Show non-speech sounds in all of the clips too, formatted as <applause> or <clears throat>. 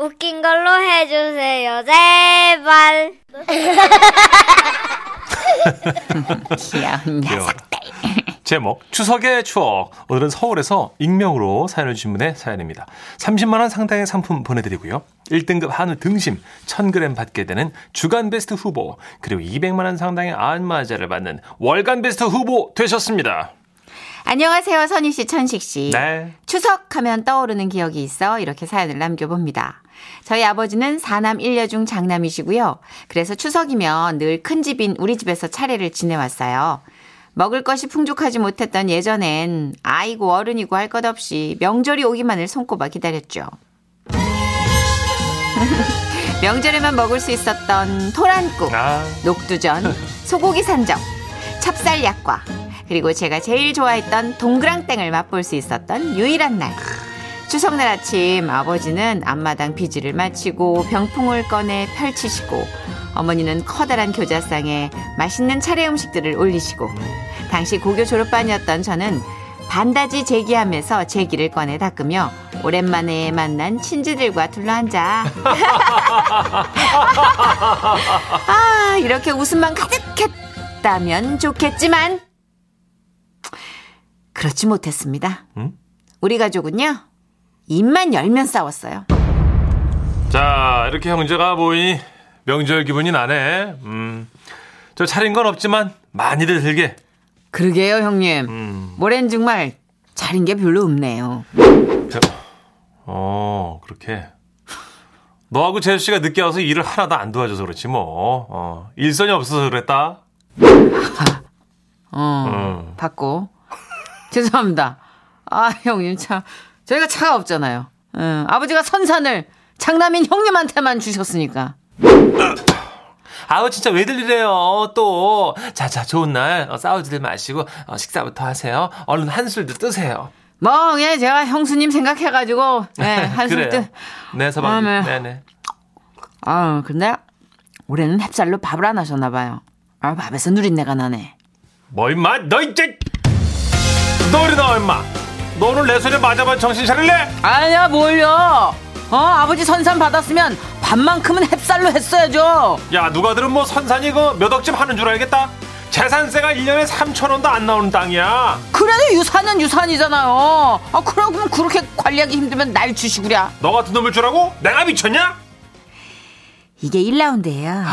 웃긴 걸로 해주세요, 제발. 귀여운 귀여워. 제목 추석의 추억 오늘은 서울에서 익명으로 사연을 주신 분의 사연입니다. 30만 원 상당의 상품 보내드리고요. 1등급 한우 등심 1000g 받게 되는 주간 베스트 후보 그리고 200만 원 상당의 안마자를 받는 월간 베스트 후보 되셨습니다. 안녕하세요, 선희 씨, 천식 씨. 네. 추석하면 떠오르는 기억이 있어 이렇게 사연을 남겨봅니다. 저희 아버지는 사남 일녀 중 장남이시고요. 그래서 추석이면 늘 큰 집인 우리 집에서 차례를 지내왔어요. 먹을 것이 풍족하지 못했던 예전엔 아이고 어른이고 할 것 없이 명절이 오기만을 손꼽아 기다렸죠. <laughs> 명절에만 먹을 수 있었던 토란국, 아, 녹두전, 소고기 산적, 찹쌀 약과, 그리고 제가 제일 좋아했던 동그랑땡을 맛볼 수 있었던 유일한 날. 추석날 아침 아버지는 앞마당 비지를 마치고 병풍을 꺼내 펼치시고 어머니는 커다란 교자상에 맛있는 차례 음식들을 올리시고 당시 고교 졸업반이었던 저는 반다지 제기하면서 제기를 꺼내 닦으며 오랜만에 만난 친지들과 둘러앉아 <laughs> 아 이렇게 웃음만 가득했다면 좋겠지만 그렇지 못했습니다. 응? 우리 가족은요 입만 열면 싸웠어요. 자 이렇게 형제가 보이니 명절 기분이 나네. 음, 저 차린 건 없지만 많이들 들게. 그러게요 형님. 음, 올해는 정말 차린 게 별로 없네요. 저, 어 그렇게. 너하고 재수 씨가 늦게 와서 일을 하나도 안 도와줘서 그렇지 뭐. 어, 일선이 없어서 그랬다. 어 음. 받고 <laughs> 죄송합니다. 아 형님 참 저희가 차가 없잖아요. 응, 아버지가 선산을 장남인 형님한테만 주셨으니까. 아우 진짜 왜들 이래요 또 자자 좋은 날 어, 싸우지들 마시고 어, 식사부터 하세요 얼른 한술도 뜨세요 뭐 그냥 제가 형수님 생각해가지고 네, <laughs> 한술 그래요 뜨. 네 서방님 아, 네. 네네 아 근데 올해는 햅쌀로 밥을 안 하셨나 봐요. 아 밥에서 누린내가 나네. 뭐 임마 너 이제 너리 너 임마 너는 내 손에 맞아봐 정신 차릴래 아니야 뭘요? 어 아버지 선산 받았으면 밥만큼은 햅쌀로 했어야죠. 야 누가 들은 뭐 선산이 그몇 억쯤 하는 줄 알겠다 재산세가 1년에 3천 원도 안 나오는 땅이야 그래도 유산은 유산이잖아요. 아 그러면 그렇게 관리하기 힘들면 날 주시구랴. 너 같은 놈을 주라고 내가 미쳤냐 이게 1라운드예요.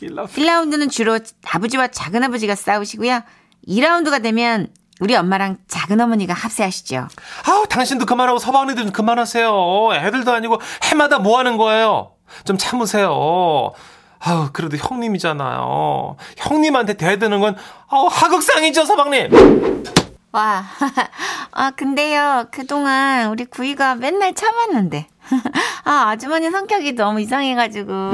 일라 1라운드는 주로 아버지와 작은아버지가 싸우시고요. 2라운드가 되면 우리 엄마랑 작은 어머니가 합세하시죠. 아우 당신도 그만하고 좀 그만하세요 애들도 아니고 해마다 뭐 하는 거예요 좀 참으세요 아우 그래도 형님이잖아요 형님한테 대드는 건 아우 하극상이죠 서방님 와, <laughs> 아, 근데요, 그동안 우리 구이가 맨날 참았는데. <laughs> 아, 아주머니 성격이 너무 이상해가지고.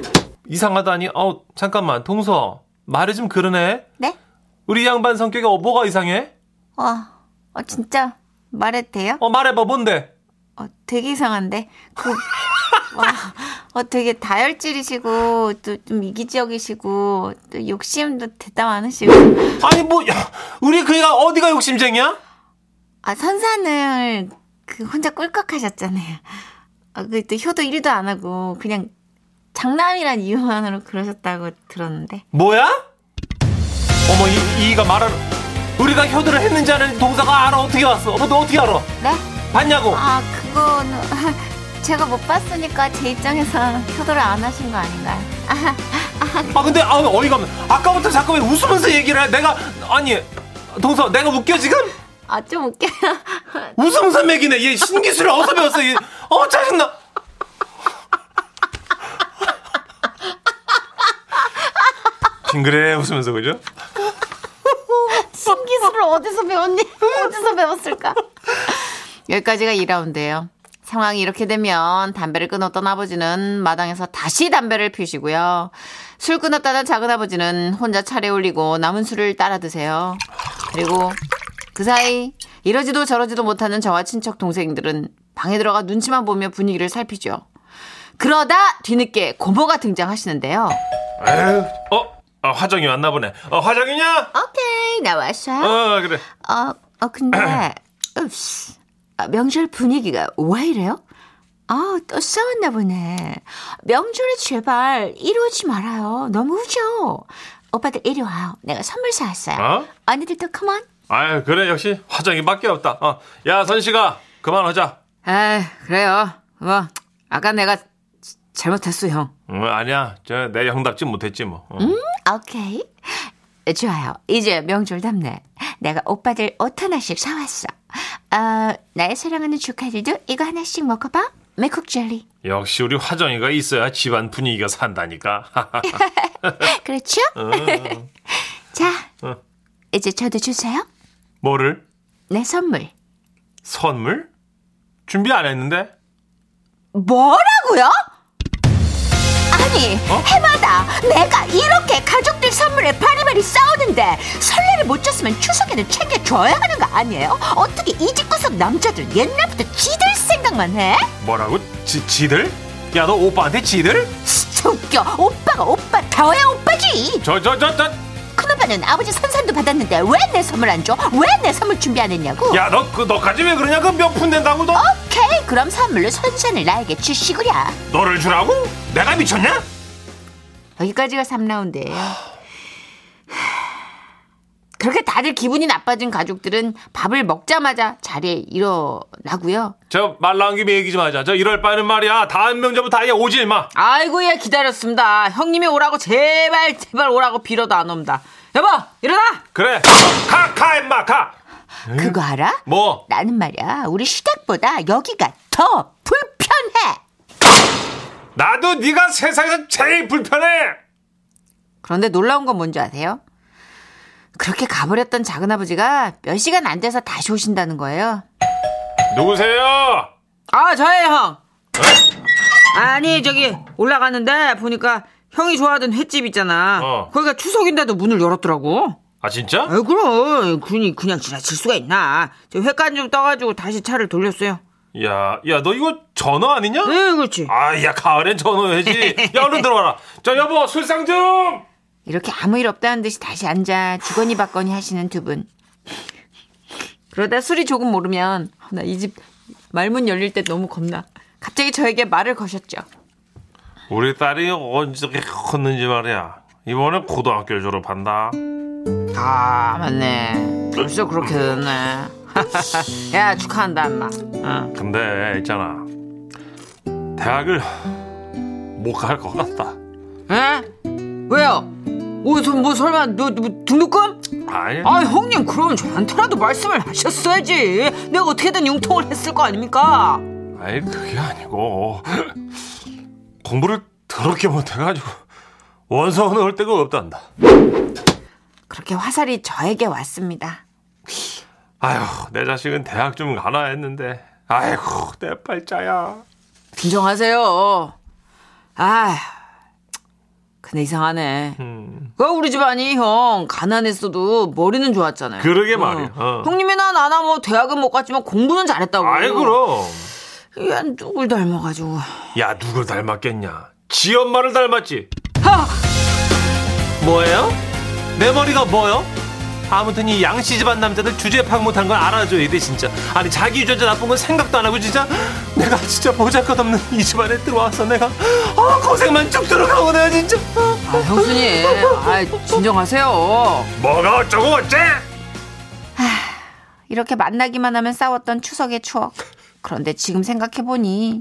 <laughs> 이상하다니 어 잠깐만 동서 말이 좀 그러네 네? 우리 양반 성격이 어, 뭐가 이상해? 와, 어, 진짜 말해도 돼요? 어 말해봐 뭔데 어, 되게 이상한데? 그, 와, 어, 되게 다혈질이시고, 또 좀 이기적이시고, 또 욕심도 대담 많으시고. 아니 뭐 야, 우리 그이가 어디가 욕심쟁이야? 아, 선산을 그 혼자 꿀꺽 하셨잖아요. 아, 그또 효도 1도 안 하고, 그냥 장남이란 이유만으로 그러셨다고 들었는데. 뭐야? 어머 이, 이가 말하는 우리가 효도를 했는지 안 했는지 동서가 알아 어떻게 왔어? 어머 너 어떻게 알아? 네? 봤냐고? 아, 그거는 <laughs> 제가 못 봤으니까 제 입장에서 효도를 안 하신 거 아닌가요? <laughs> 아 근데 아 어이가 없네 아까부터 자꾸 왜 웃으면서 얘기를 해 내가 아니 동서 내가 웃겨 지금? 아, 좀 웃겨요. <laughs> 웃으면서 매기네 얘 신기술을 어디서 배웠어 얘. 어 짜증나 빙그레 웃으면서 그죠? 신기술을 어디서 배웠니? <laughs> 어디서 배웠을까? <laughs> 여기까지가 2라운드예요. 상황이 이렇게 되면 담배를 끊었던 아버지는 마당에서 다시 담배를 피우시고요. 술 끊었다는 작은 아버지는 혼자 차례 올리고 남은 술을 따라 드세요. 그리고 그 사이 이러지도 저러지도 못하는 저와 친척 동생들은 방에 들어가 눈치만 보며 분위기를 살피죠. 그러다 뒤늦게 고모가 등장하시는데요. 에휴, 어? 어, 화정이 왔나 보네. 어, 화정이냐? 오케이, 나 왔어요. 어, 그래. 어, 어 근데 <clears throat> 읍스, 아, 명절 분위기가 왜 이래요? 아, 또 싸웠나 보네. 명절에 제발 이러지 말아요. 너무 우죠. 오빠들 이리 와요. 내가 선물 사왔어요. 어? 언니들도 컴온. 아유 그래 역시 화장이밖에 없다. 어. 야 선씨가 그만하자. 에 그래요. 뭐 아까 내가 잘못했어 형. 어, 아니야 저 내 형답지 못했지 뭐. 어. 오케이. 좋아요. 이제 명절 답네. 내가 오빠들 옷 하나씩 사왔어. 어, 나의 사랑하는 조카들도 이거 하나씩 먹어봐. 맥국 젤리. 역시 우리 화정이가 있어야 집안 분위기가 산다니까. <laughs> 그렇죠? 어. <laughs> 자, 어. 이제 저도 주세요. 뭐를? 내 선물. 선물? 준비 안 했는데? 뭐라고요? 아니, 어? 해마다 내가 이렇게 가족들 선물에 바리바리 싸우는데 설레를 못 줬으면 추석에는 챙겨줘야 하는 거 아니에요? 어떻게 이 집구석 남자들 옛날부터 지들 생각만 해? 뭐라고? 지, 지들? 야 너 오빠한테 지들? 진짜 웃겨. 오빠가 오빠 더야 오빠지. 저저 저 저. 큰오빠는 아버지 선산도 받았는데 왜 내 선물 안 줘? 왜 내 선물 준비 안 했냐고? 야 너 그 너까지 왜 그러냐? 그 몇 푼 된다고 너? 오케이, 그럼 선물로 선산을 나에게 주시구랴. 너를 주라고? 내가 미쳤냐? 여기까지가 3라운드예요. <sighs> 그렇게 다들 기분이 나빠진 가족들은 밥을 먹자마자 자리에 일어나고요. 저 말 나온 김에 얘기 좀 하자. 저 이럴 바에는 말이야. 다음 명절부터 아예 오지 마. 아이고 예 기다렸습니다. 형님이 오라고 제발 제발 오라고 빌어도 안 옵니다. 여보 일어나. 그래. 가, 가, 임마, 가. 그거 알아? 뭐? 나는 말이야, 우리 시댁보다 여기가 더 불편해! 나도 네가 세상에서 제일 불편해. 그런데 놀라운 건 뭔지 아세요? 그렇게 가버렸던 작은 아버지가 몇 시간 안 돼서 다시 오신다는 거예요. 누구세요? 아 저예요 형. 아니 저기 올라갔는데 보니까 형이 좋아하던 횟집 있잖아. 어. 거기가 추석인데도 문을 열었더라고. 아 진짜? 아이 그럼 그니 그냥 지나칠 수가 있나. 저 회관 좀 떠가지고 다시 차를 돌렸어요. 야, 야, 너 이거 전어 아니냐? 네 그렇지. 아, 야, 가을엔 전어야지. 야, 얼른 들어와라. 저 여보, 술상 좀. 이렇게 아무 일 없다는 듯이 다시 앉아 주거니 받거니 하시는 두 분. 그러다 술이 조금 모르면 나 이 집 말문 열릴 때 너무 겁나. 갑자기 저에게 말을 거셨죠. 우리 딸이 언제 컸는지 말이야. 이번에 고등학교 졸업한다. 아 맞네. 벌써 그렇게 됐네. <laughs> 야 축하한다 엄마. 어. 근데 있잖아. 대학을 못 갈 것 같다. 에? 왜요? 뭐, 저, 뭐 설마 너, 뭐 등록금? 아니, 아 형님 그러면 저한테라도 말씀을 하셨어야지. 내가 어떻게든 융통을 했을 거 아닙니까? 아니 그게 아니고 공부를 더럽게 못해가지고 원서 넣을 데가 없단다. 그렇게 화살이 저에게 왔습니다. 아휴, 내 자식은 대학 좀 가나 했는데, 아이고, 내 팔자야. 진정하세요. 아, 근데 이상하네. 음, 그 우리 집안이 형 가난했어도 머리는 좋았잖아요. 그러게 말이야. 어. 형님이나 나나 뭐 대학은 못 갔지만 공부는 잘했다고. 아이 그럼. 야 누굴 닮아가지고. 야, 누굴 닮았겠냐? 지 엄마를 닮았지. 하! 뭐예요? 내 머리가 뭐요? 아무튼 이 양씨 집안 남자들 주제 파악 못한 건 알아줘야 돼 진짜 아니 자기 유전자 나쁜 건 생각도 안 하고 진짜 내가 진짜 보잘것없는 이 집안에 들어와서 내가 아 고생만 쭉 들어가오네 진짜 아 형수님, 아 진정하세요. 뭐가 어쩌고 어째 이렇게 만나기만 하면 싸웠던 추석의 추억. 그런데 지금 생각해보니,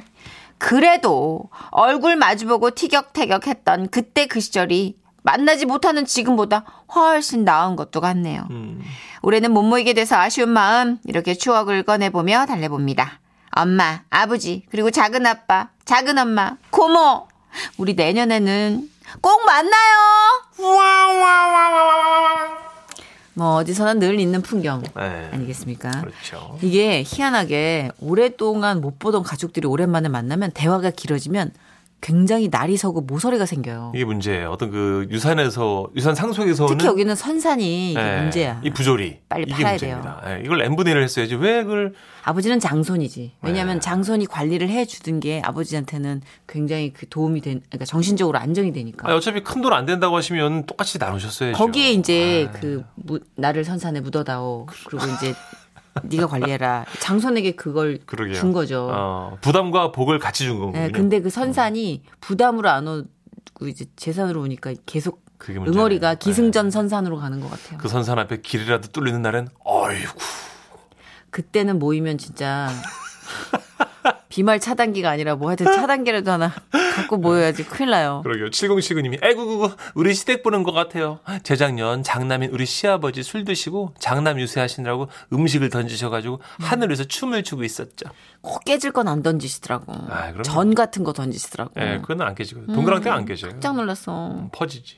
그래도 얼굴 마주보고 티격태격했던 그때 그 시절이 만나지 못하는 지금보다 훨씬 나은 것도 같네요. 올해는 못 모이게 돼서 아쉬운 마음, 이렇게 추억을 꺼내보며 달래봅니다. 엄마, 아버지, 그리고 작은 아빠, 작은 엄마, 고모. 우리 내년에는 꼭 만나요! 뭐, 어디서나 늘 있는 풍경. 네. 아니겠습니까? 그렇죠 이게 희한하게 오랫동안 못 보던 가족들이 오랜만에 만나면 대화가 길어지면 굉장히 날이 서고 모서리가 생겨요. 이게 문제예요 어떤 그 유산에서 유산 상속에서는 특히 여기는 선산이 네, 문제야. 이 부조리 빨리 팔아야 문제입니다 네, 이걸 n분의 1을 했어야지 왜 그걸 아버지는 장손이지. 왜냐하면 네. 장손이 관리를 해주던 게 아버지한테는 굉장히 그 도움이 된, 그러니까 정신적으로 안정이 되니까. 아니, 어차피 큰 돈 안 된다고 하시면 똑같이 나누셨어야죠 거기에 이제 아. 그 무- 나를 선산에 묻어다오. 그리고 이제 네가 관리해라. 장손에게 그걸 그러게요. 준 거죠. 어, 부담과 복을 같이 준 거군요. 네, 근데 그 선산이 부담으로 안 오고 이제 재산으로 오니까 계속. 응어리가 기승전 네. 선산으로 가는 것 같아요. 그 선산 앞에 길이라도 뚫리는 날엔 어이구. 그때는 모이면 진짜 비말 차단기가 아니라 뭐 하여튼 차단기라도 하나 갖고 모여야지 큰일 나요. 그러게요. 7079님이 아이고 우리 시댁 보는 것 같아요. 재작년 장남인 우리 시아버지 술 드시고 장남 유세하시느라고 음식을 던지셔가지고 하늘에서 춤을 추고 있었죠. 꼭 깨질 건 안 던지시더라고. 아. 전 같은 거 던지시더라고. 예, 그건 안 깨지거든요. 동그랑땡 안 깨져요. 깜짝 놀랐어. 퍼지지.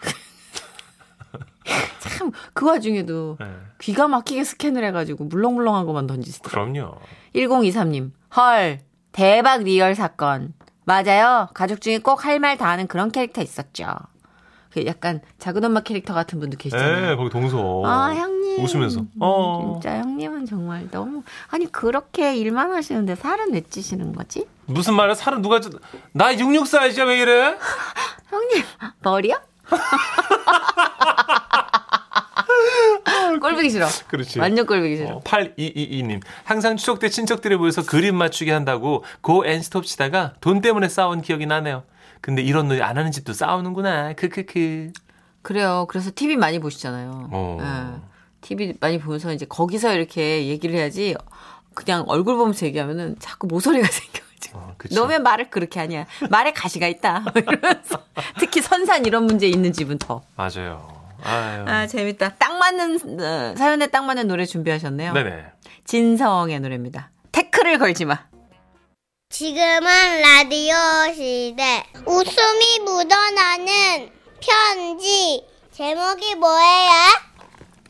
<laughs> 참그 와중에도 예. 기가 막히게 스캔을 해가지고 물렁물렁한 것만 던지시더라고. 그럼요. 1023님. 헐. 대박 real 사건. 맞아요. 가족 중에 꼭 할 말 다 하는 그런 캐릭터 있었죠. 그 약간 작은 엄마 캐릭터 같은 분도 계시잖아요. 예, 거기 동서. 아, 형님. 웃으면서. 어. 진짜 형님은 정말 너무 아니 그렇게 일만 하시는데 살은 왜 찌시는 거지? 무슨 말이야? 살은 누가 쪄? 나66 사이즈야 왜 이래? <laughs> 형님 머리요? <laughs> 꼴보기 싫어. 그렇지. 완전 꼴보기 싫어. 어, 8222님. 항상 추석 때 친척들이 모여서 그림 맞추게 한다고 고 앤스톱 치다가 돈 때문에 싸운 기억이 나네요. 근데 이런 놀이 안 하는 집도 싸우는구나. 크크크. 그래요. 그래서 TV 많이 보시잖아요. 어. 예. TV 많이 보면서 이제 거기서 이렇게 얘기를 해야지 그냥 얼굴 보면서 얘기하면은 자꾸 모서리가 <laughs> 생겨가지고. 어, 그쵸. 너왜 말을 그렇게 하냐? 말에 가시가 있다. <laughs> 이러면서 특히 선산 이런 문제 있는 집은 더. 맞아요. 아유. 아 재밌다. 딱 맞는 어, 사연에 딱 맞는 노래 준비하셨네요. 네네. 진성의 노래입니다. 태클을 걸지 마. 지금은 라디오 시대. 웃음이 묻어나는 편지. 제목이 뭐예요?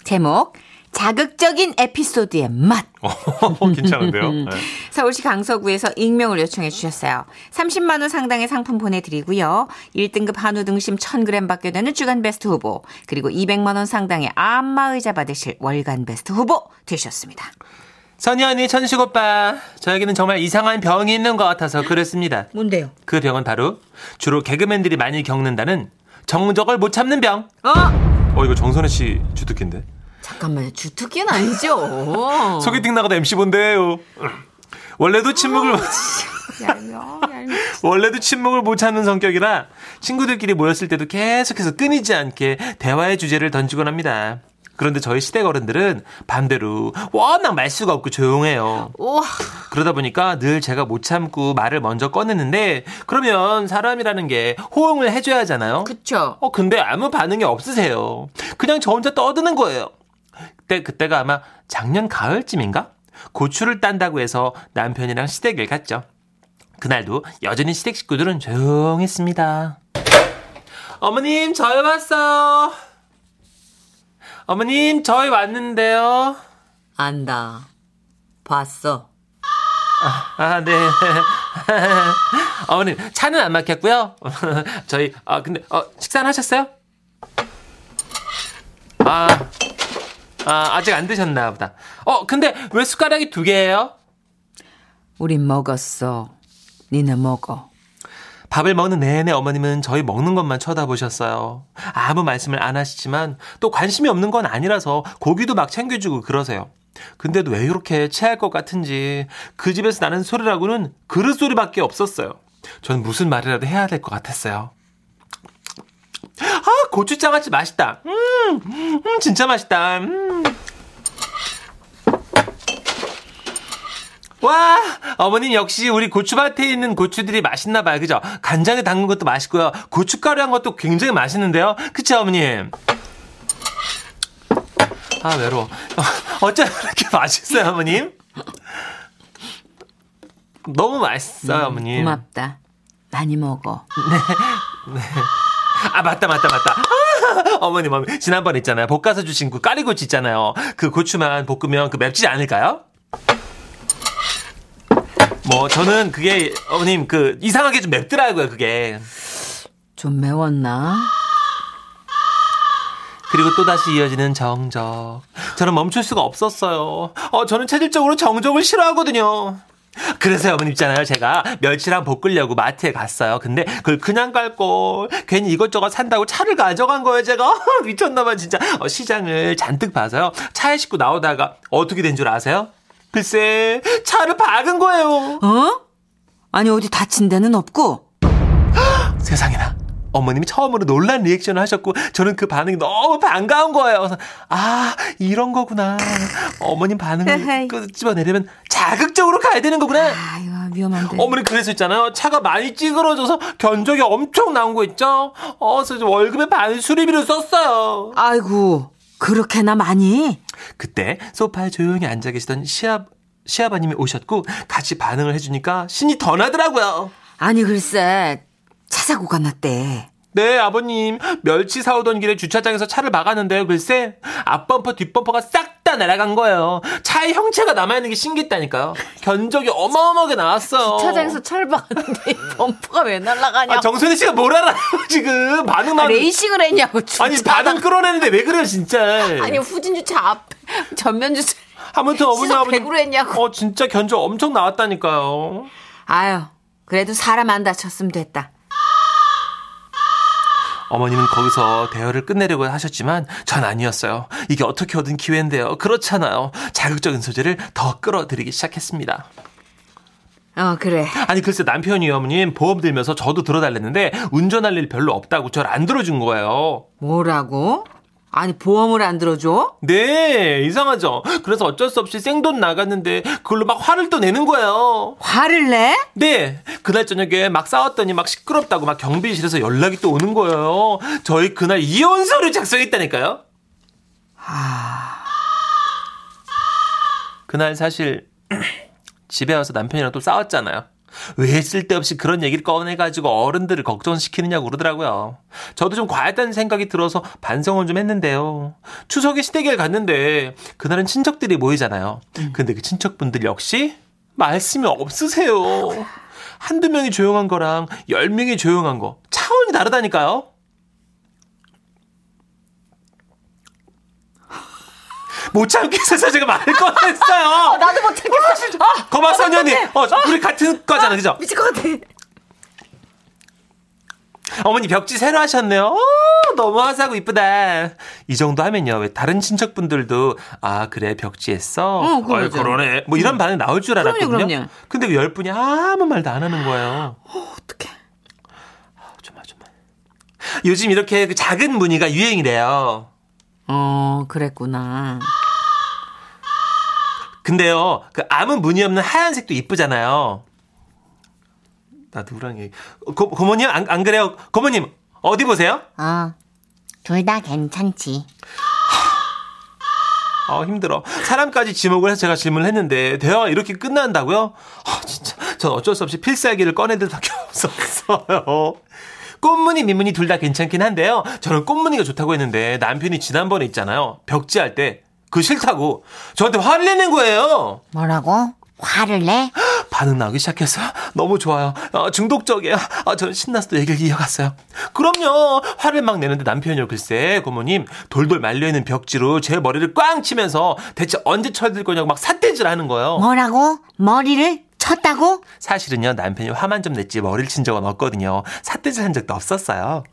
제목 자극적인 에피소드의 맛. 어, <laughs> 괜찮은데요? 네. 서울시 강서구에서 익명을 요청해 주셨어요. 30만 원 상당의 상품 보내드리고요. 1등급 한우 등심 1000g 받게 되는 주간 베스트 후보 그리고 200만 원 상당의 안마의자 받으실 월간 베스트 후보 되셨습니다. 선희 언니, 천식 오빠. 저에게는 정말 이상한 병이 있는 것 같아서 그랬습니다. 뭔데요? 그 병은 바로 주로 개그맨들이 많이 겪는다는 정적을 못 참는 병. 어? 어, 이거 정선혜 씨 주특기인데. 잠깐만요. 주특기는 아니죠. <laughs> 소개팅 나가다 MC 본대요. 원래도 침묵을 얄미워, 얄미워. 원래도 침묵을 못 찾는 성격이라 친구들끼리 모였을 때도 계속해서 끊이지 않게 대화의 주제를 던지곤 합니다. 그런데 저희 시댁 어른들은 반대로 워낙 말수가 없고 조용해요. 우와. 그러다 보니까 늘 제가 못 참고 말을 먼저 꺼내는데 그러면 사람이라는 게 호응을 해줘야 하잖아요. 그쵸. 어 근데 아무 반응이 없으세요. 그냥 저 혼자 떠드는 거예요. 그때 그때가 아마 작년 가을쯤인가? 고추를 딴다고 해서 남편이랑 시댁을 갔죠. 그날도 여전히 시댁 식구들은 조용했습니다. 어머님 저희 왔어요. 어머님 저희 왔는데요. 안다. 봤어. 아, 네. <laughs> 어머님, 차는 안 막혔고요. <laughs> 저희, 아, 근데, 어, 식사는 하셨어요? 아, 아, 아직 안 드셨나 보다. 어, 근데 왜 숟가락이 두 개예요? 우린 먹었어. 니네 먹어. 밥을 먹는 내내 어머님은 저희 먹는 것만 쳐다보셨어요. 아무 말씀을 안 하시지만 또 관심이 없는 건 아니라서 고기도 막 챙겨주고 그러세요. 근데도 왜 이렇게 체할 것 같은지 그 집에서 나는 소리라고는 그릇 소리밖에 없었어요. 전 무슨 말이라도 해야 될 것 같았어요. 아 고추장아찌 맛있다. 음, 음 진짜 맛있다. 음. 와, 어머님 역시 우리 고추밭에 있는 고추들이 맛있나 봐요. 그죠? 간장에 담근 것도 맛있고요. 고춧가루 한 것도 굉장히 맛있는데요. 그쵸, 어머님? 아, 외로워. 어쩜 그렇게 맛있어요, 어머님? 너무 맛있어요, 어머님. 고맙다. 많이 먹어. 아, 맞다, 맞다, 맞다. 아, 어머님, 어머님. 지난번에 있잖아요. 볶아서 주신 그 까리고추 있잖아요. 그 고추만 볶으면 그 맵지 않을까요? 뭐, 저는 그게, 어머님, 그, 이상하게 좀 맵더라고요, 그게. 좀 매웠나? 그리고 또다시 이어지는 정적. 저는 멈출 수가 없었어요. 어, 저는 체질적으로 정적을 싫어하거든요. 그래서요, 어머님 있잖아요. 제가 멸치랑 볶으려고 마트에 갔어요. 근데 그걸 그냥 갈걸. 괜히 이것저것 산다고 차를 가져간 거예요, 제가. <laughs> 미쳤나봐, 진짜. 어, 시장을 잔뜩 봐서요. 차에 싣고 나오다가 어떻게 된 줄 아세요? 글쎄, 차를 박은 거예요. 어? 아니 어디 다친 데는 없고? <gasps> 세상에나. 어머님이 처음으로 놀란 리액션을 하셨고 저는 그 반응이 너무 반가운 거예요. 그래서 아 이런 거구나. 어머님 반응을 끄집어내려면 자극적으로 가야 되는 거구나. 아유 위험한데. 어머니 그래서 있잖아요. 차가 많이 찌그러져서 견적이 엄청 나온 거 있죠. 어, 그래서 월급의 반 수리비를 썼어요. 아이고 그렇게나 많이? 그때 소파에 조용히 앉아 계시던 시아 시아버님이 오셨고 같이 반응을 해주니까 신이 더 나더라고요. 아니 글쎄 차 사고가 났대. 네, 아버님. 멸치 사오던 길에 주차장에서 차를 막았는데요. 글쎄, 앞범퍼, 뒷범퍼가 싹 다 날아간 거예요. 차에 형체가 남아있는 게 신기했다니까요. 견적이 어마어마하게 나왔어요. 차장에서 차를 박았는데 이 범퍼가 왜 날아가냐? 아, 정선희 씨가 뭘 알아요, 지금. 반응 아, 나 레이싱을 했냐고. 아니, 주차장. 반응 끌어내는데 왜 그래요, 진짜. 아니 후진 주차 앞 전면 주차. 아무튼 어머니, 아버님. 100으로 했냐고. 어, 진짜 견적 엄청 나왔다니까요. 아유 그래도 사람 안 다쳤으면 됐다. 어머님은 거기서 대화를 끝내려고 하셨지만 전 아니었어요. 이게 어떻게 얻은 기회인데요. 그렇잖아요. 자극적인 소재를 더 끌어들이기 시작했습니다. 어 그래. 아니 글쎄 남편이 어머님 보험 들면서 저도 들어달랬는데 운전할 일 별로 없다고 저를 안 들어준 거예요. 뭐라고? 아니 보험을 안 들어줘? 네 이상하죠. 그래서 어쩔 수 없이 생돈 나갔는데 그걸로 막 화를 또 내는 거예요. 화를 내? 네 그날 저녁에 막 싸웠더니 막 시끄럽다고 막 경비실에서 연락이 또 오는 거예요. 저희 그날 이혼서를 작성했다니까요. 그날 사실 <clears throat> 집에 와서 남편이랑 또 싸웠잖아요. 왜 쓸데없이 그런 얘기를 꺼내가지고 어른들을 걱정시키느냐고 그러더라고요. 저도 좀 과했다는 생각이 들어서 반성은 좀 했는데요. 추석에 시댁에 갔는데 그날은 친척들이 모이잖아요. 근데 그 친척분들 역시 말씀이 없으세요. 한두 명이 조용한 거랑 열 명이 조용한 거 차원이 다르다니까요. 못 참겠어서 제가 말을 꺼냈어요. 나도 못 참겠어. 아, 거봐, 선현이. 어, 우리 같은 과잖아, 그죠? 미칠 것 같아. 어머니 벽지 새로 하셨네요. 어, 너무 화사하고 이쁘다. 이 정도 하면요. 왜 다른 친척분들도 아 그래 벽지 했어. 어. 어이, 그러네. 뭐 이런 반응 나올 줄 알았거든요. 그럼요. 근데 그 열 분이 아무 말도 안 하는 거예요. 어떡해. 정말 정말. 요즘 이렇게 그 작은 무늬가 유행이래요. 어 그랬구나. 근데요, 그 아무 무늬 없는 하얀색도 이쁘잖아요. 나 누구랑 얘기. 고, 고모님 안, 안 그래요? 고모님 어디 보세요? 어, 둘 다 괜찮지. 아 힘들어. 사람까지 지목을 해서 제가 질문을 했는데 대화가 이렇게 끝난다고요? 아 진짜 전 어쩔 수 없이 필살기를 꺼내들 수밖에 <laughs> 없었어요. 꽃무늬, 민무늬 둘 다 괜찮긴 한데요. 저는 꽃무늬가 좋다고 했는데 남편이 지난번에 있잖아요. 벽지할 때 그 싫다고 저한테 화를 내는 거예요. 뭐라고? 화를 내? <gasps> 반응 나오기 시작했어요. 너무 좋아요. 어, 중독적이에요. 아, 저는 신나서 또 얘기를 이어갔어요. 그럼요. 화를 막 내는데 남편이요. 글쎄, 고모님, 돌돌 말려있는 벽지로 제 머리를 꽝 치면서 대체 언제 철들 거냐고 막 삿대질 하는 거예요. 뭐라고? 머리를 쳤다고? 사실은요, 남편이 화만 좀 냈지 머리를 친 적은 없거든요. 삿대질 한 적도 없었어요.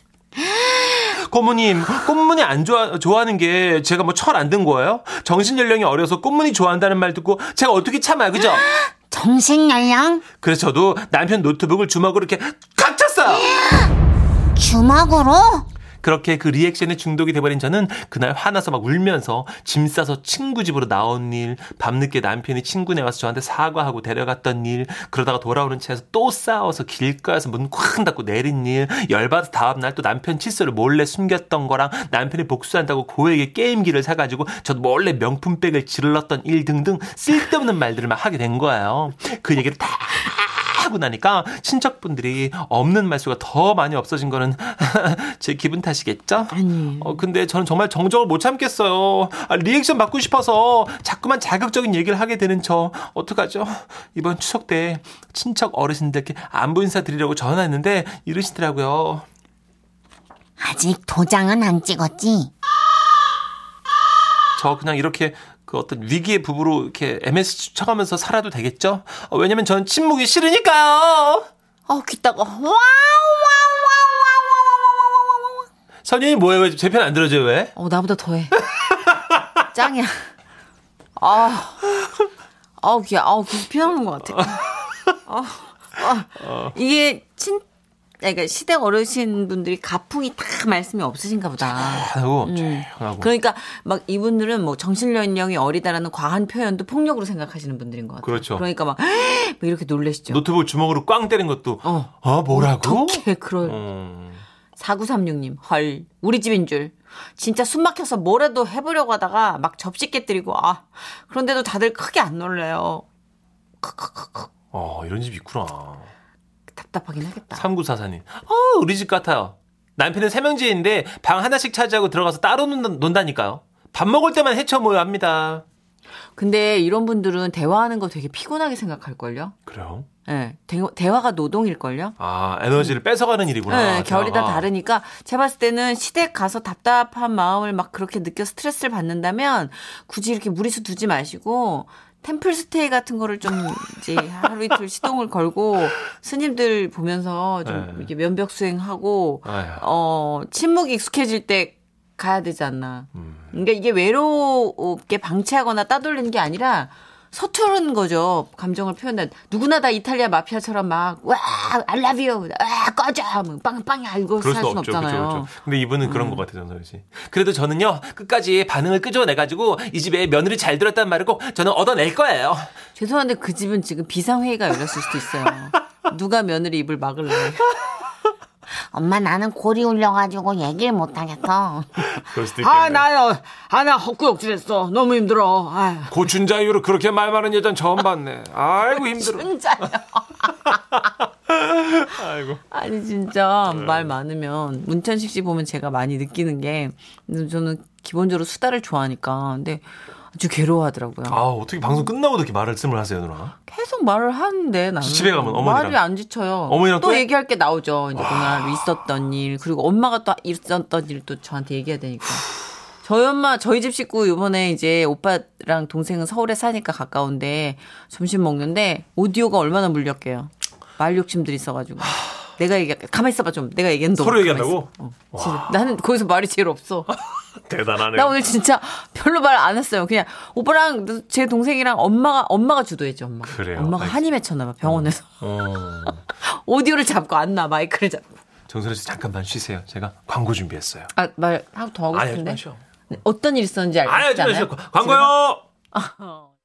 고모님, 꽃무늬 안 좋아, 좋아하는 게 제가 뭐 철 안 든 거예요? 정신연령이 어려서 꽃무늬 좋아한다는 말 듣고 제가 어떻게 참아요, 그죠? <gasps> 정신연령? 그래서 저도 남편 노트북을 주먹으로 이렇게 칵 쳤어요! <gasps> 주먹으로? 그렇게 그 리액션에 중독이 돼버린 저는 그날 화나서 막 울면서 짐 싸서 친구 집으로 나온 일, 밤늦게 남편이 친구네 와서 저한테 사과하고 데려갔던 일, 그러다가 돌아오는 차에서 또 싸워서 길가에서 문 쾅 닫고 내린 일, 열받아 다음날 또 남편 칫솔을 몰래 숨겼던 거랑 남편이 복수한다고 고액의 게임기를 사가지고 저도 몰래 명품백을 질렀던 일 등등 쓸데없는 말들을 막 하게 된 거예요. 그 얘기를 다 하고 나니까 친척분들이 없는 말수가 더 많이 없어진 거는 <laughs> 제 기분 탓이겠죠? 아니. 어, 근데 저는 정말 정적을 못 참겠어요. 아, 리액션 받고 싶어서 자꾸만 자극적인 얘기를 하게 되는 저 어떡하죠? 이번 추석 때 친척 어르신들께 안부 인사 드리려고 전화했는데 이러시더라고요. 아직 도장은 안 찍었지? 저 그냥 이렇게 그 어떤 위기의 부부로 이렇게 MSG 쳐가면서 살아도 되겠죠? 어, 왜냐면 전 침묵이 싫으니까요. 어, 귀 따가. 와우, 선생님이 뭐예요? 왜 제 편 안 들어줘요, 왜? 어, 나보다 더해. 짱이야. 아, 아우, 귀, 아우, 귀 피나는 것 같아. 아, 아, 이게 친, 그러니까 시댁 어르신 분들이 가풍이 다 말씀이 없으신가 보다. 하고, 조용하고. 그러니까 막 이분들은 뭐 정신연령이 어리다라는 과한 표현도 폭력으로 생각하시는 분들인 것 같아요. 그렇죠. 그러니까 막, 막 이렇게 놀래시죠. 노트북 주먹으로 꽝 때린 것도, 어. 어, 뭐라고? 어떻게 그럴 음, 4936님, 헐, 우리 집인 줄. 진짜 숨 막혀서 뭐라도 해보려고 하다가 막 접시 깨뜨리고, 아, 그런데도 다들 크게 안 놀래요. 크크크크. 어, 이런 집 있구나. 답답하긴 하겠다. 3944님. 어, 우리 집 같아요. 남편은 세명지인데 방 하나씩 차지하고 들어가서 따로 논, 논다 니까요. 밥 먹을 때만 헤쳐 모여 합니다. 근데 이런 분들은 대화하는 거 되게 피곤하게 생각할걸요? 그래요? 예, 대, 대화가 노동일걸요? 아, 에너지를 뺏어가는 일이구나. 네, 결이 다 대화가. 다르니까 제가 봤을 때는 시댁 가서 답답한 마음을 막 그렇게 느껴 스트레스를 받는다면 굳이 이렇게 무리수 두지 마시고 템플 스테이 같은 거를 좀 이제 하루 이틀 시동을 걸고 스님들 보면서 좀 네. 이렇게 면벽 수행하고. 어 침묵이 익숙해질 때 가야 되지 않나. 음. 그러니까 이게 외롭게 방치하거나 따돌리는 게 아니라 서투른 거죠. 감정을 표현한. 누구나 다 이탈리아 마피아처럼 막, 와, I love you. 와, 꺼져. 뭐. 이거 그럴 살수순 없죠. 없잖아요. 음. 그렇죠, 그렇죠. 근데 이분은 그런 것 같아요, 정선 씨. 그래도 저는요, 끝까지 반응을 끄집어내가지고 이 집에 며느리 잘 들었단 말을 꼭 저는 얻어낼 거예요. 죄송한데 그 집은 지금 비상회의가 열렸을 수도 있어요. 누가 며느리 입을 막을래. 엄마 나는 골이 울려가지고 얘기를 못하겠어. <laughs> 그럴 수도 있겠네. 아, 나요. 아, 나 헛구역질했어. 너무 힘들어. 아, 고춘자 이후로 그렇게 말 많은 여자는 처음 봤네. 아이고, 힘들어. 혼자요. <laughs> 아이고. 아니 진짜 네. 말 많으면 문천식 씨 보면 제가 많이 느끼는 게 저는 기본적으로 수다를 좋아하니까 근데 아주 괴로워하더라고요. 아, 어떻게 방송 끝나고도 이렇게 말씀을 하세요, 누나? 계속 말을 하는데 나는 집에 가면 어머니랑? 말이 안 지쳐요. 어머니랑 또또 해? 얘기할 게 나오죠. 이제 그날 있었던 일 그리고 엄마가 또 있었던 일 또 저한테 얘기해야 되니까. 저희 엄마 저희 집 식구 이번에 이제 오빠랑 동생은 서울에 사니까 가까운데 점심 먹는데 오디오가 얼마나 물렸게요. 말 욕심들이 있어가지고. 내가 얘기 가만 있어봐 좀. 내가 얘기했는데 서로 얘기한다고? 어. 나는 거기서 말이 제일 없어. 대단하네. 나 오늘 진짜 별로 말 안 했어요. 그냥 오빠랑 제 동생이랑 엄마가 엄마가 주도했죠. 엄마. 그래요? 엄마가 한이 맺혔나 봐 병원에서 어. <laughs> 오디오를 잡고 안나 마이크를 잡고. 정선혜 씨 잠깐만 쉬세요. 제가 광고 준비했어요. 아말 하고 더 하고 아니, 싶은데 마시오. 어떤 일 있었는지 아니, 알겠잖아요. 마시오. 광고요!